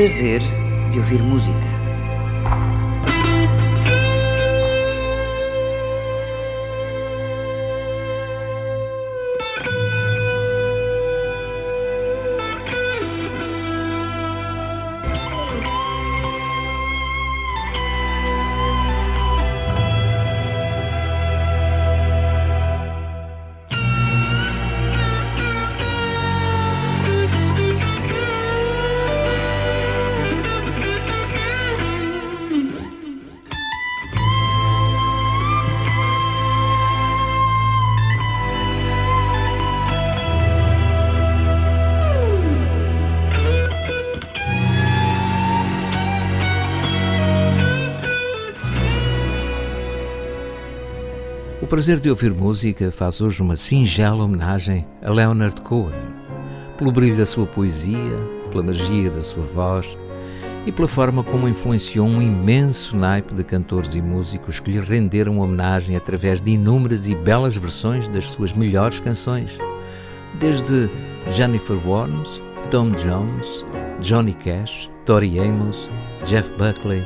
Prazer de ouvir música. Prazer de ouvir música faz hoje uma singela homenagem a Leonard Cohen, pelo brilho da sua poesia, pela magia da sua voz e pela forma como influenciou um imenso naipe de cantores e músicos que lhe renderam homenagem através de inúmeras e belas versões das suas melhores canções, desde Jennifer Warnes, Tom Jones, Johnny Cash, Tori Amos, Jeff Buckley,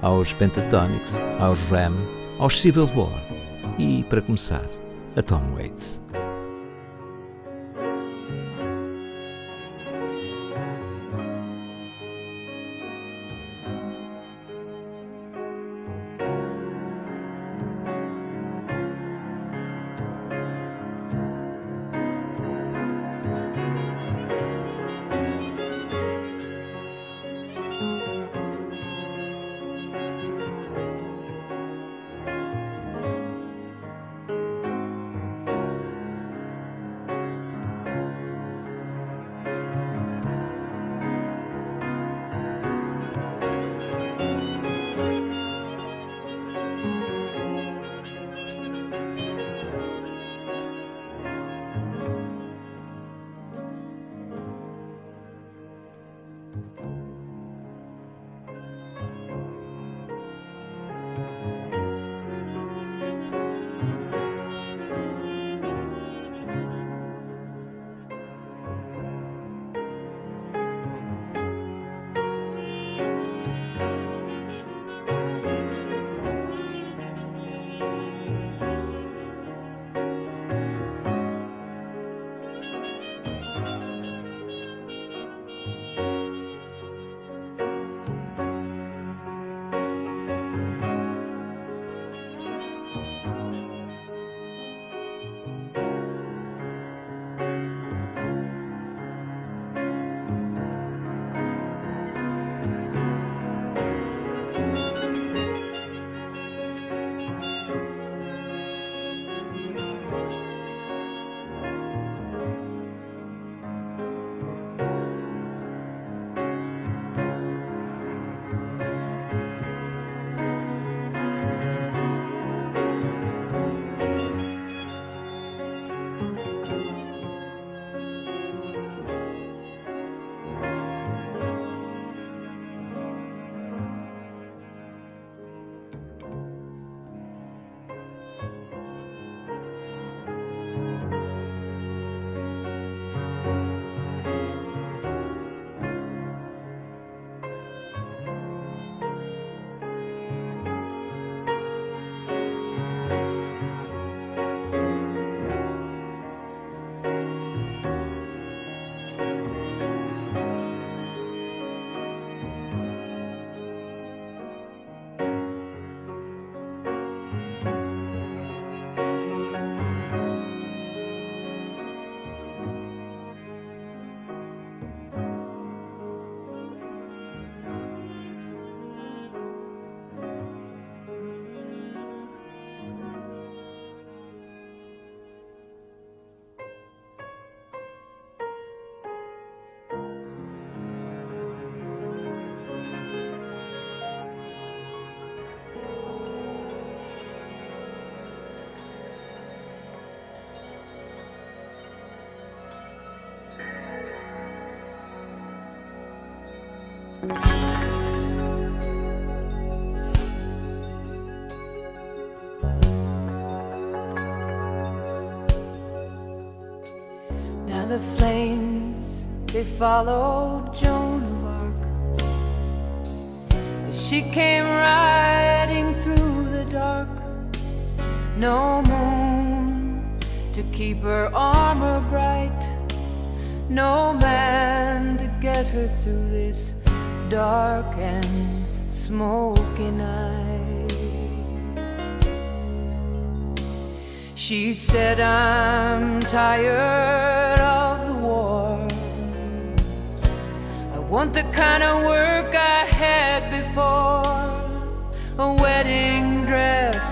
aos Pentatonix, aos Ram, aos Civil War e, para começar, a Tom Waits. The flames, they followed Joan of Arc she came riding through the dark. No moon to keep her armor bright. No man to get her through this dark and smoky night. She said, I'm tired want the kind of work I had before. A wedding dress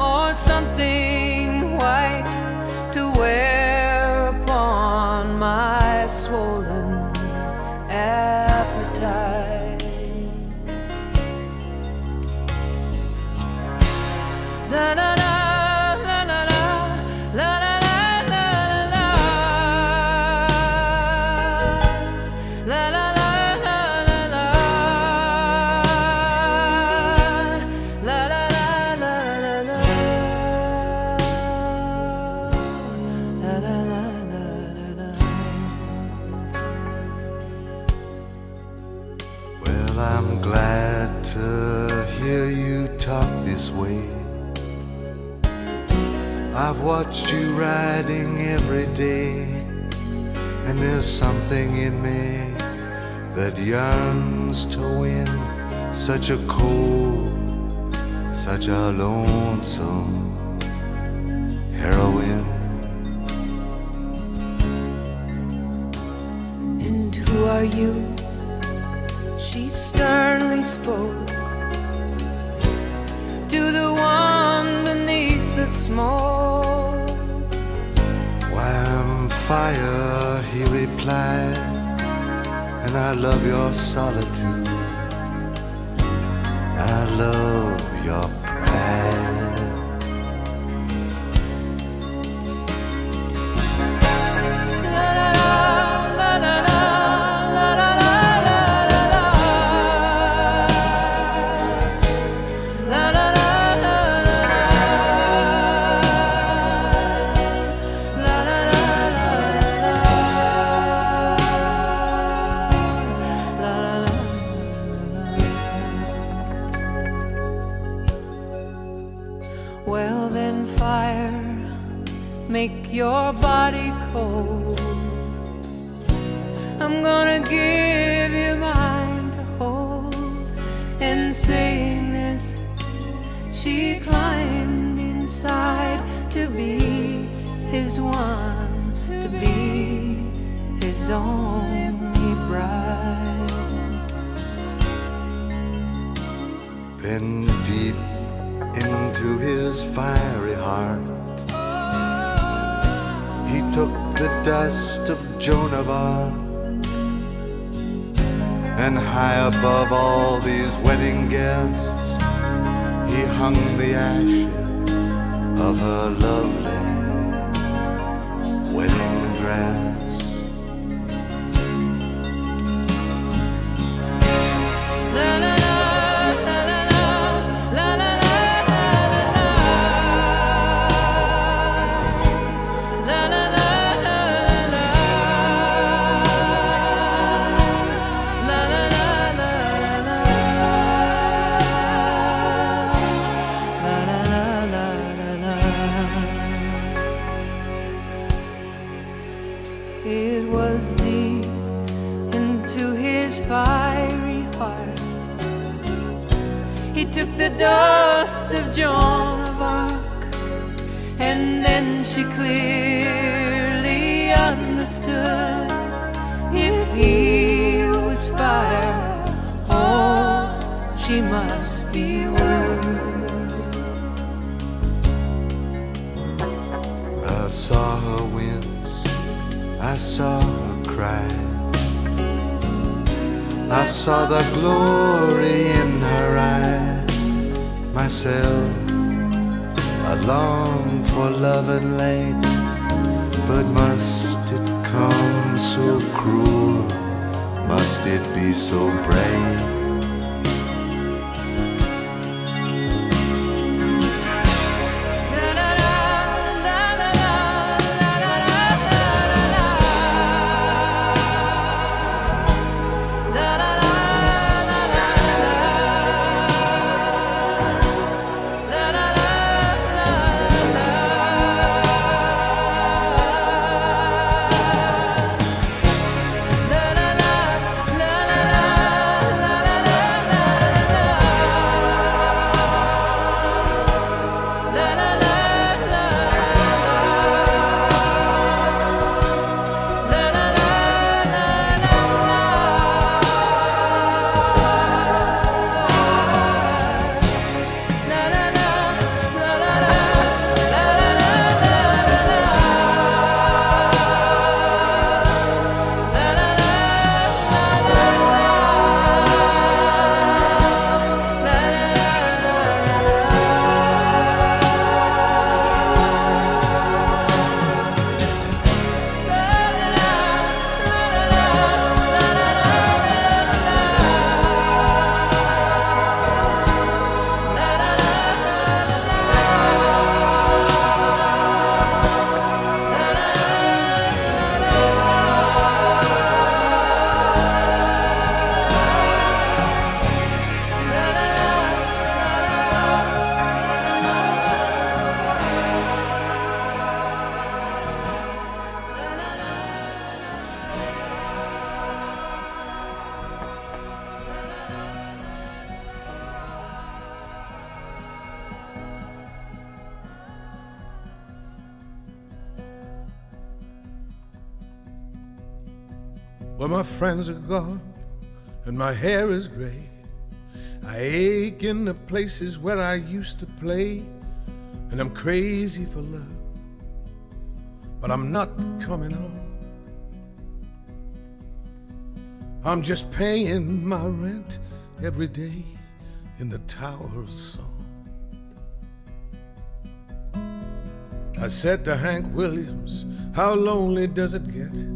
or something white to wear something in me that yearns to win such a cold, such a lonesome heroine. And who are you? She sternly spoke to the one beneath the smoke. Why, I'm fire, he replied, and I love your solitude. I love your make your body cold. I'm gonna give you mine to hold. And saying this, she climbed inside to be his one, to be his only bride. Then deep into his fiery heart, he took the dust of Joan of Arc. And high above all these wedding guests, he hung the ashes of her lovely wedding dress. Dust of Joan of Arc, and then she clearly understood if he was fire, oh, she must be wood. I saw her wince, I saw her cry. I saw the glory. Myself, I long for love and light, but must it come so cruel? Must it be so bright? My friends are gone and my hair is gray. I ache in the places where I used to play, and I'm crazy for love, but I'm not coming home. I'm just paying my rent every day in the Tower of Song. I said to Hank Williams, How lonely does it get?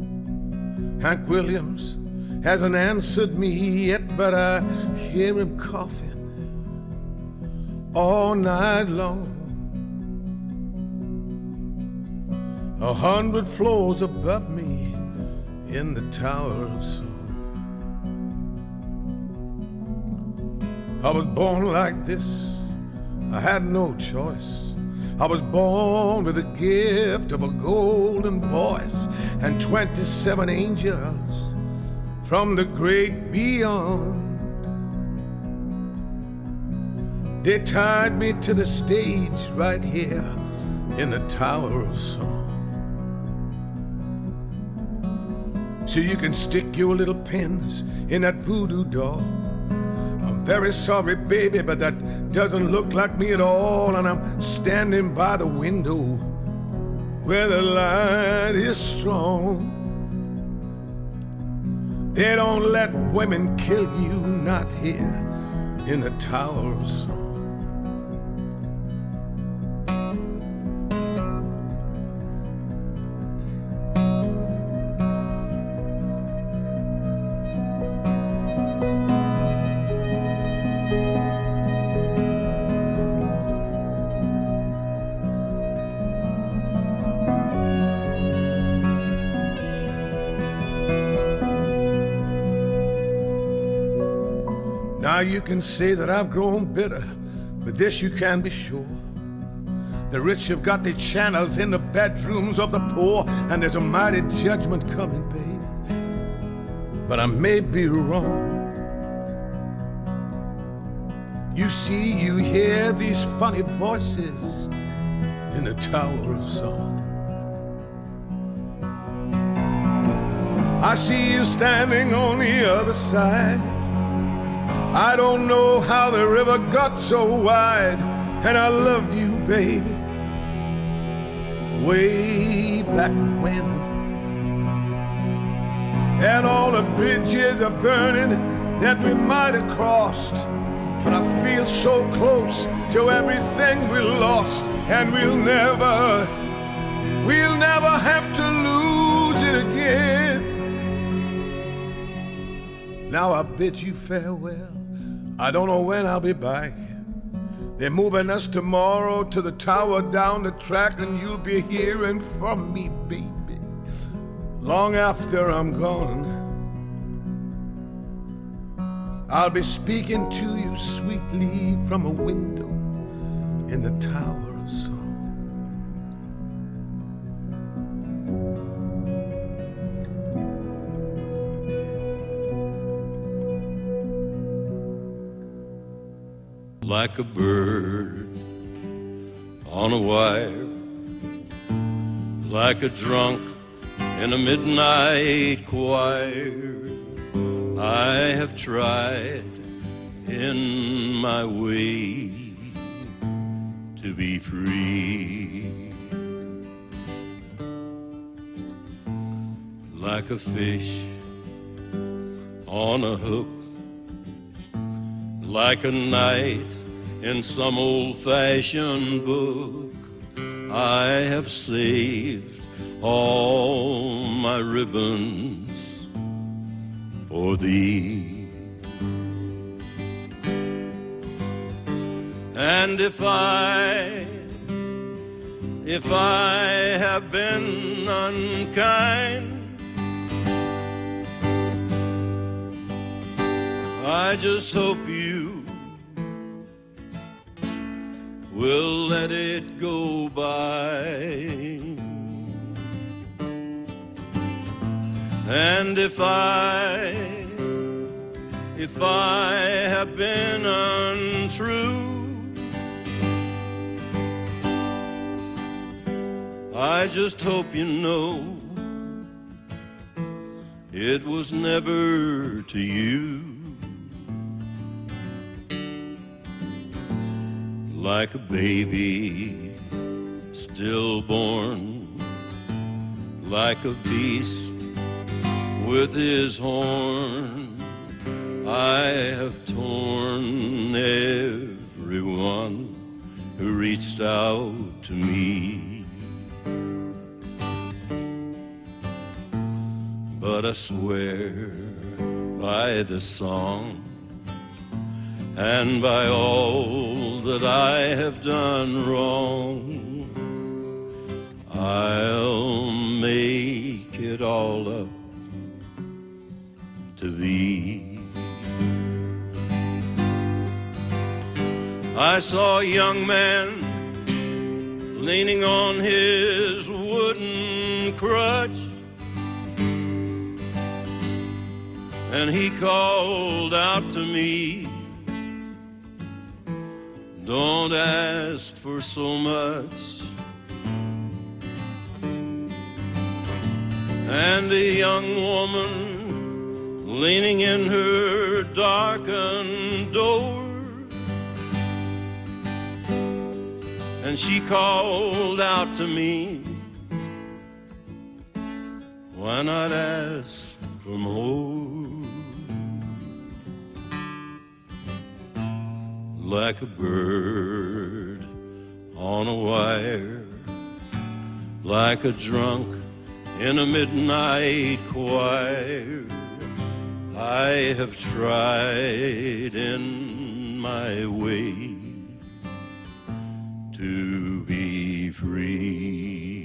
Hank Williams hasn't answered me yet, but I hear him coughing all night long. A hundred floors above me in the Tower of Song. I was born like this, I had no choice. I was born with the gift of a golden voice and 27 angels from the great beyond. They tied me to the stage right here in the Tower of Song. So you can stick your little pins in that voodoo doll. Very sorry, baby, but that doesn't look like me at all. And I'm standing by the window where the light is strong. They don't let women kill you, not here in the Tower of Song. Now you can say that I've grown bitter, but this you can be sure. The rich have got their channels in the bedrooms of the poor, and there's a mighty judgment coming, babe. But I may be wrong. You see, you hear these funny voices in the Tower of Song. I see you standing on the other side. I don't know how the river got so wide, and I loved you, baby, way back when. And all the bridges are burning that we might have crossed, but I feel so close to everything we lost, and we'll never, we'll never have to lose it again. Now I bid you farewell. I don't know when I'll be back. They're moving us tomorrow to the tower down the track, and you'll be hearing from me, baby, long after I'm gone. I'll be speaking to you sweetly from a window in the Tower of Song. Like a bird on a wire, like a drunk in a midnight choir. I have tried in my way to be free. Like a fish on a hook like a knight in some old fashioned book. I have saved all my ribbons for thee. And if I, if I have been unkind, I just hope you will let it go by. And if I, if I have been untrue, I just hope you know it was never to you. Like a baby stillborn, like a beast with his horn, I have torn everyone who reached out to me. But I swear by the song and by all that I have done wrong, I'll make it all up to thee. I saw a young man leaning on his wooden crutch. And he called out to me, Don't ask for so much. And a young woman leaning in her darkened door. And she called out to me, Why not ask for more? Like a bird on a wire, like a drunk in a midnight choir. I have tried in my way to be free.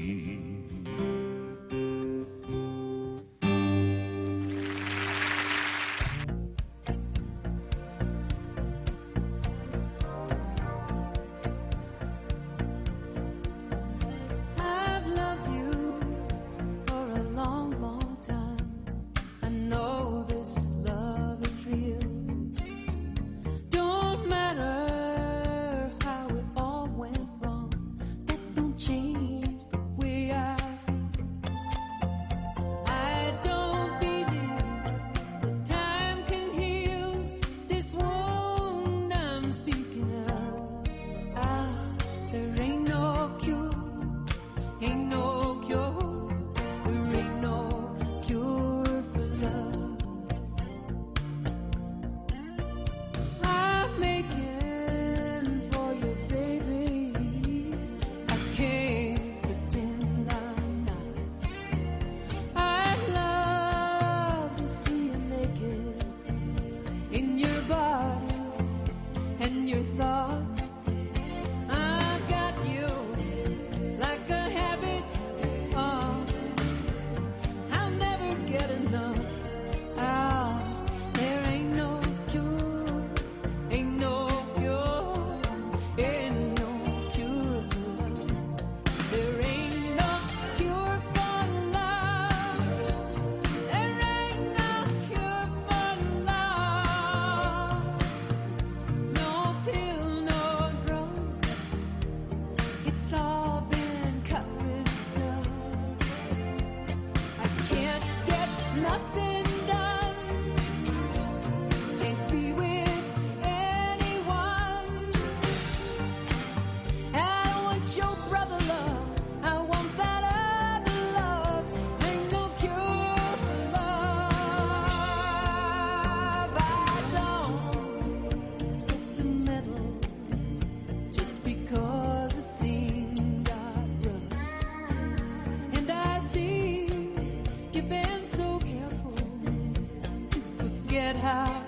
How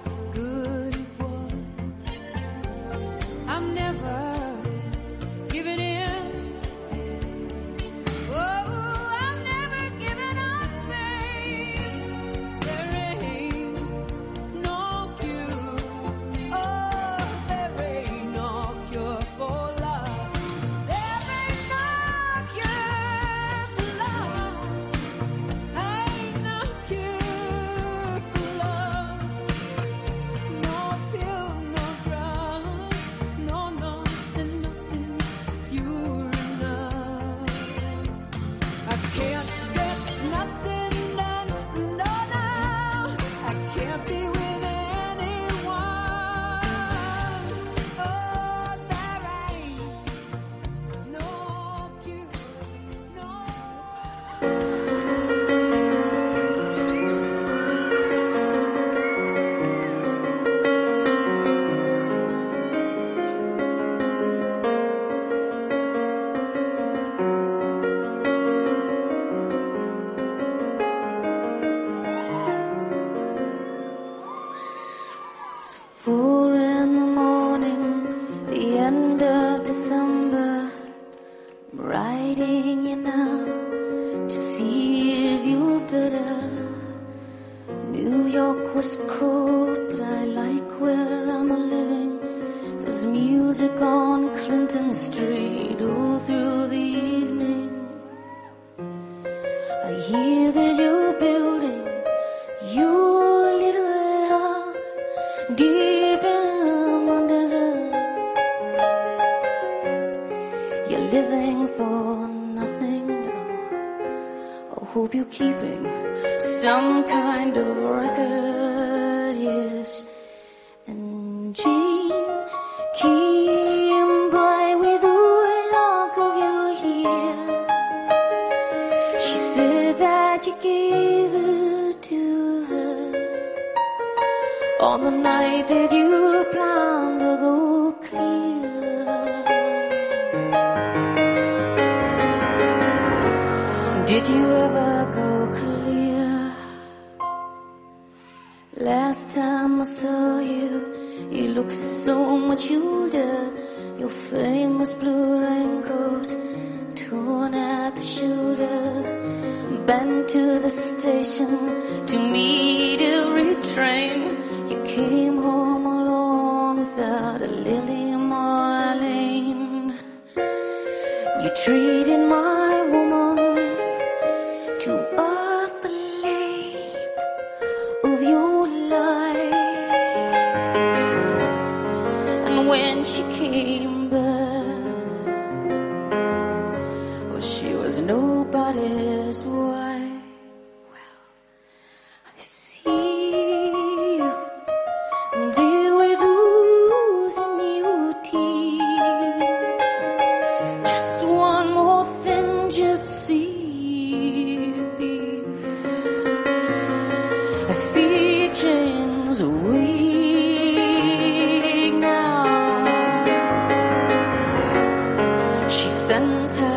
Sends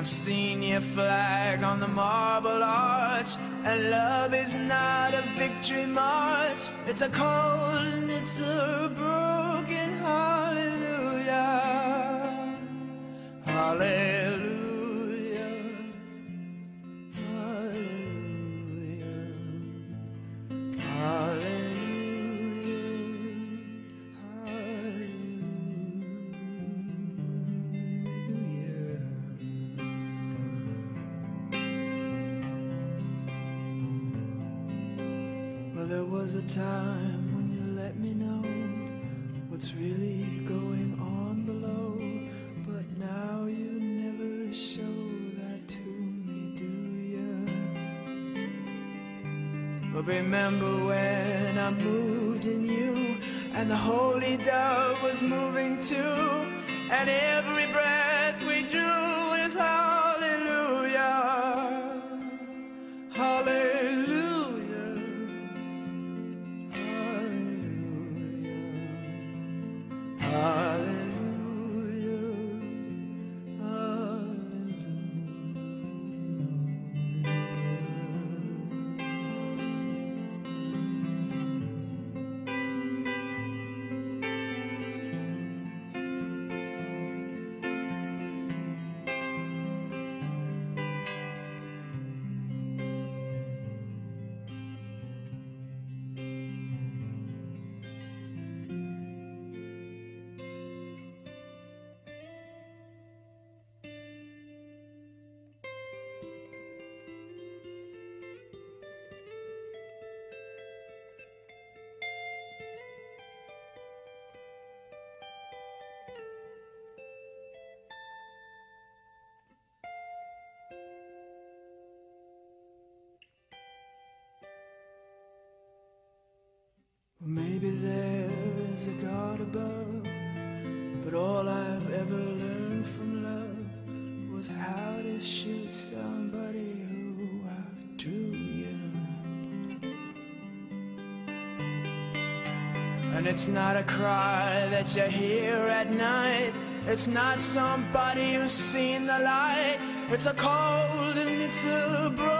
I've seen your flag on the marble arch. And love is not a victory march, it's a cold and it's a broken hallelujah. Hallelujah. And the holy dove was moving too, and every breath we drew is hallelujah, it's not a cry that you hear at night. It's not somebody who's seen the light. It's a cold and it's a broken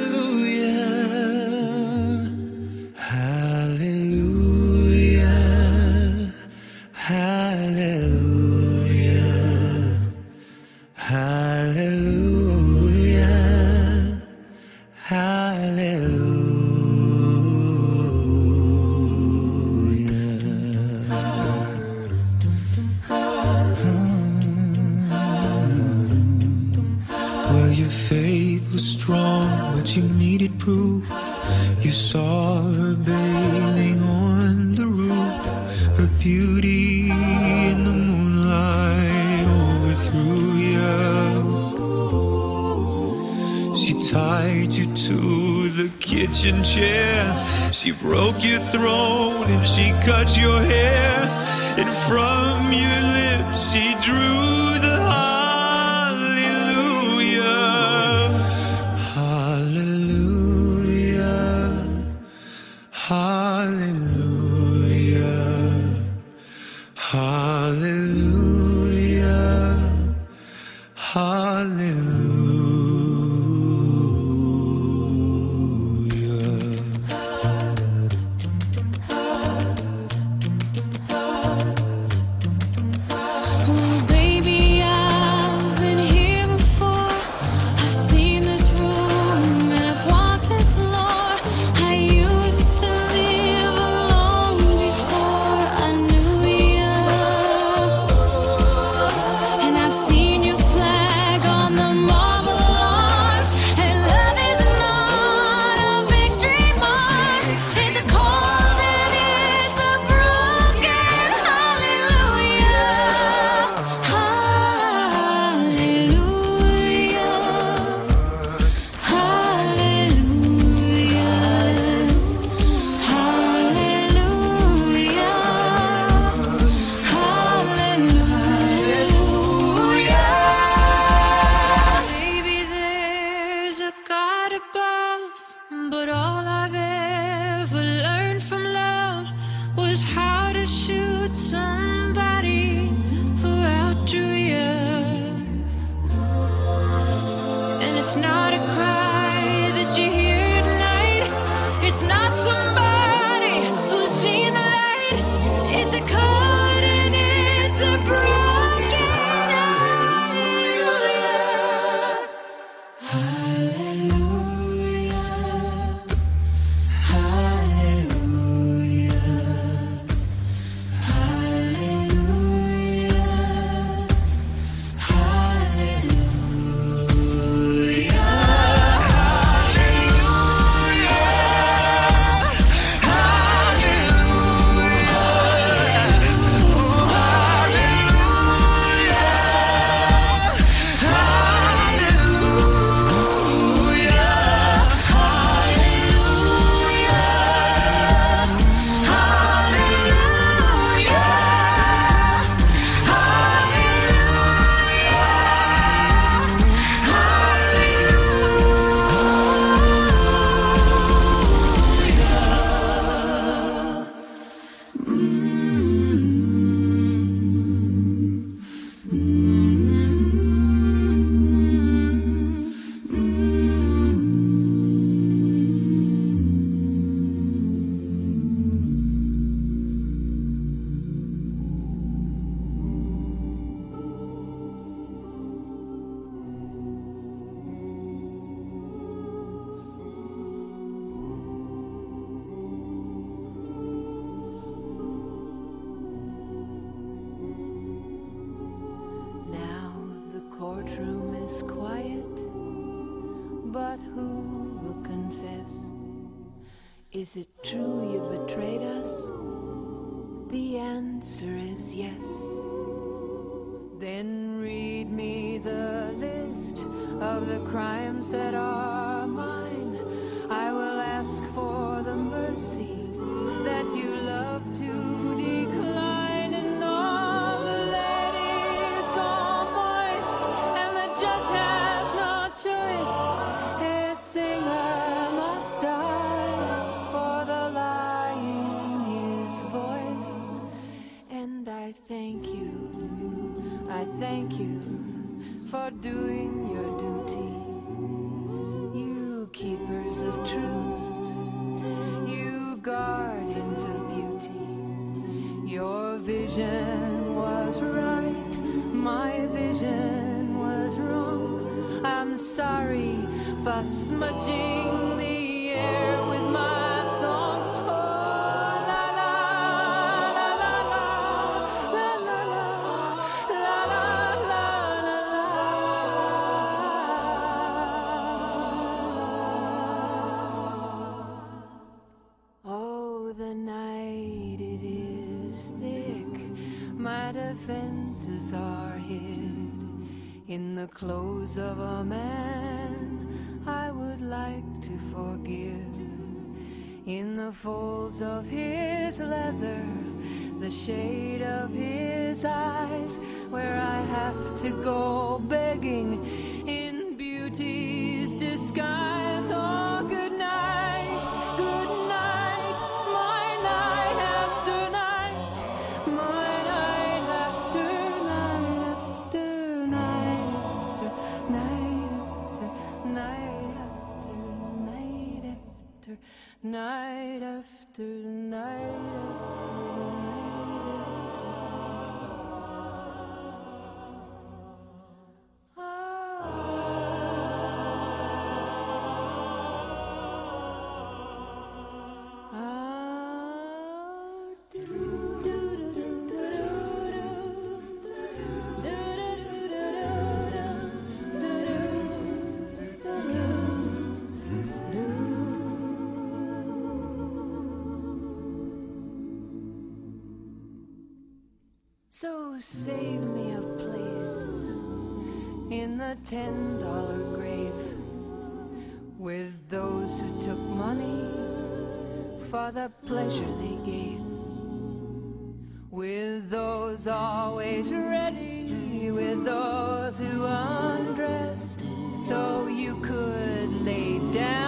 broke your throne, and she cut your hair, and from your lips she drew. Is it true you betrayed us? The answer is yes. Then read me the list of the crimes that are defenses are hid in the clothes of a man I would like to forgive. In the folds of his leather, the shade of his eyes, where I have to go begging in beauty's disguise. Ten dollar grave with those who took money for the pleasure they gave, with those always ready, with those who undressed, so you could lay down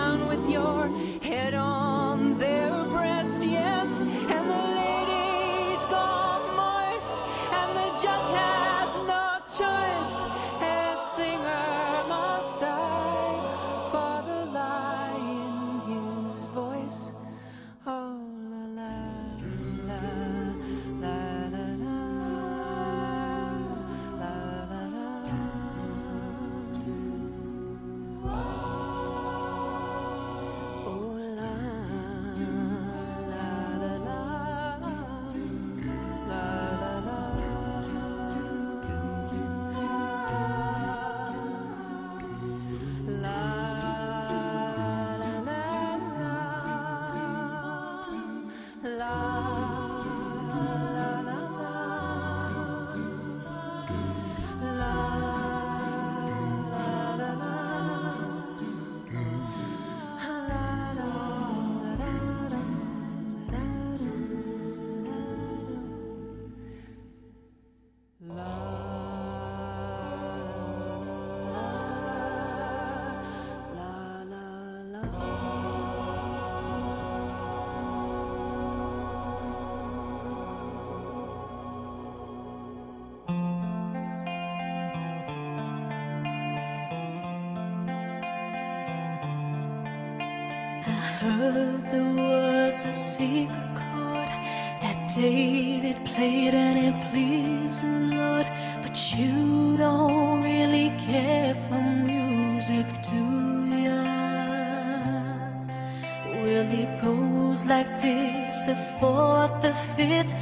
there was a secret chord that David played and it pleased the Lord. But you don't really care for music, do ya? Well, it goes like this the fourth, the fifth,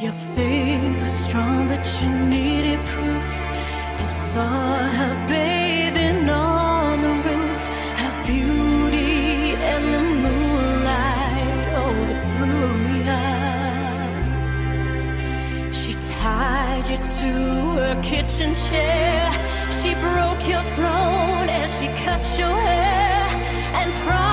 Your faith was strong, but you needed proof. You saw her bathing on the roof, her beauty and the moonlight overthrew you. She tied you to her kitchen chair, she broke your throne and she cut your hair. And from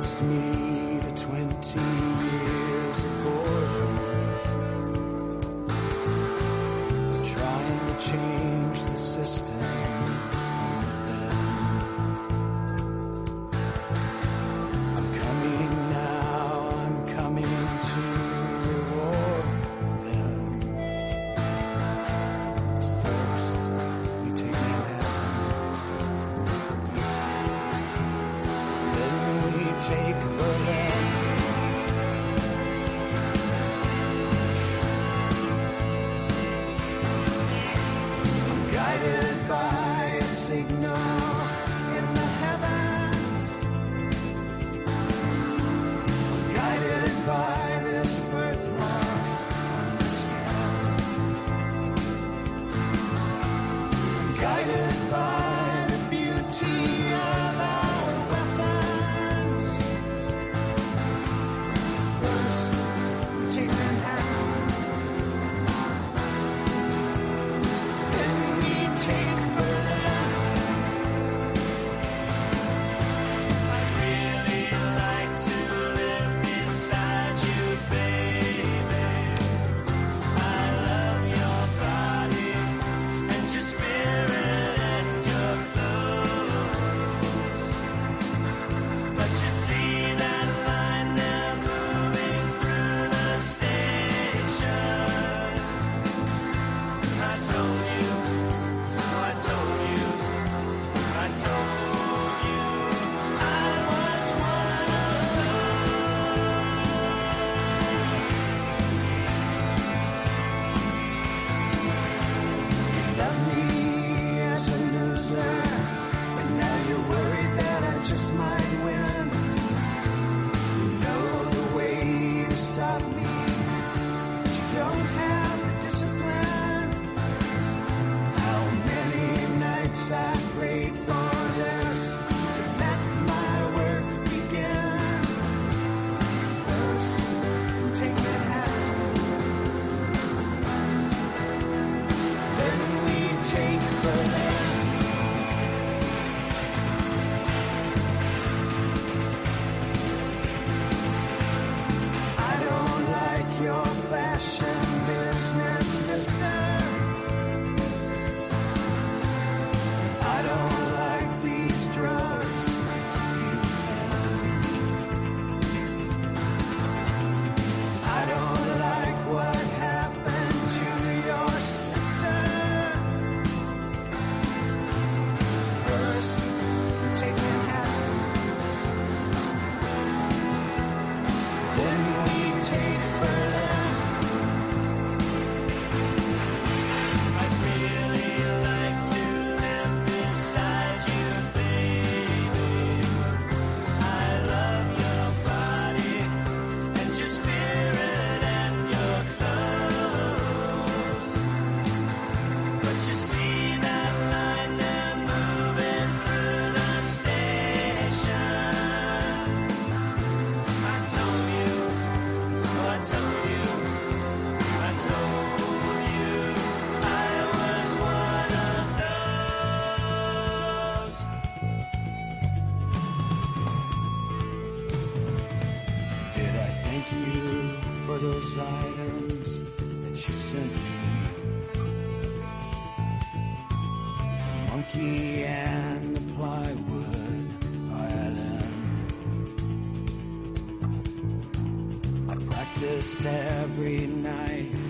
sentenced me to 20 those items that you sent me. the Monkey and the plywood island. I practiced every night.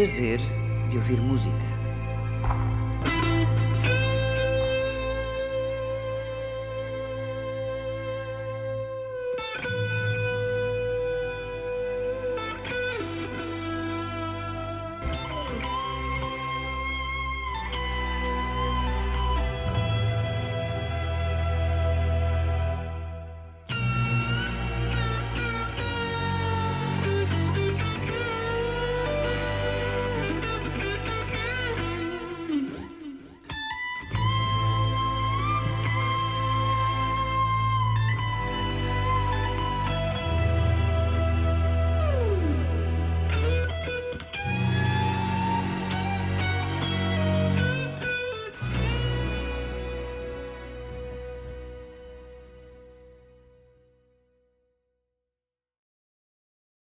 Prazer de ouvir música.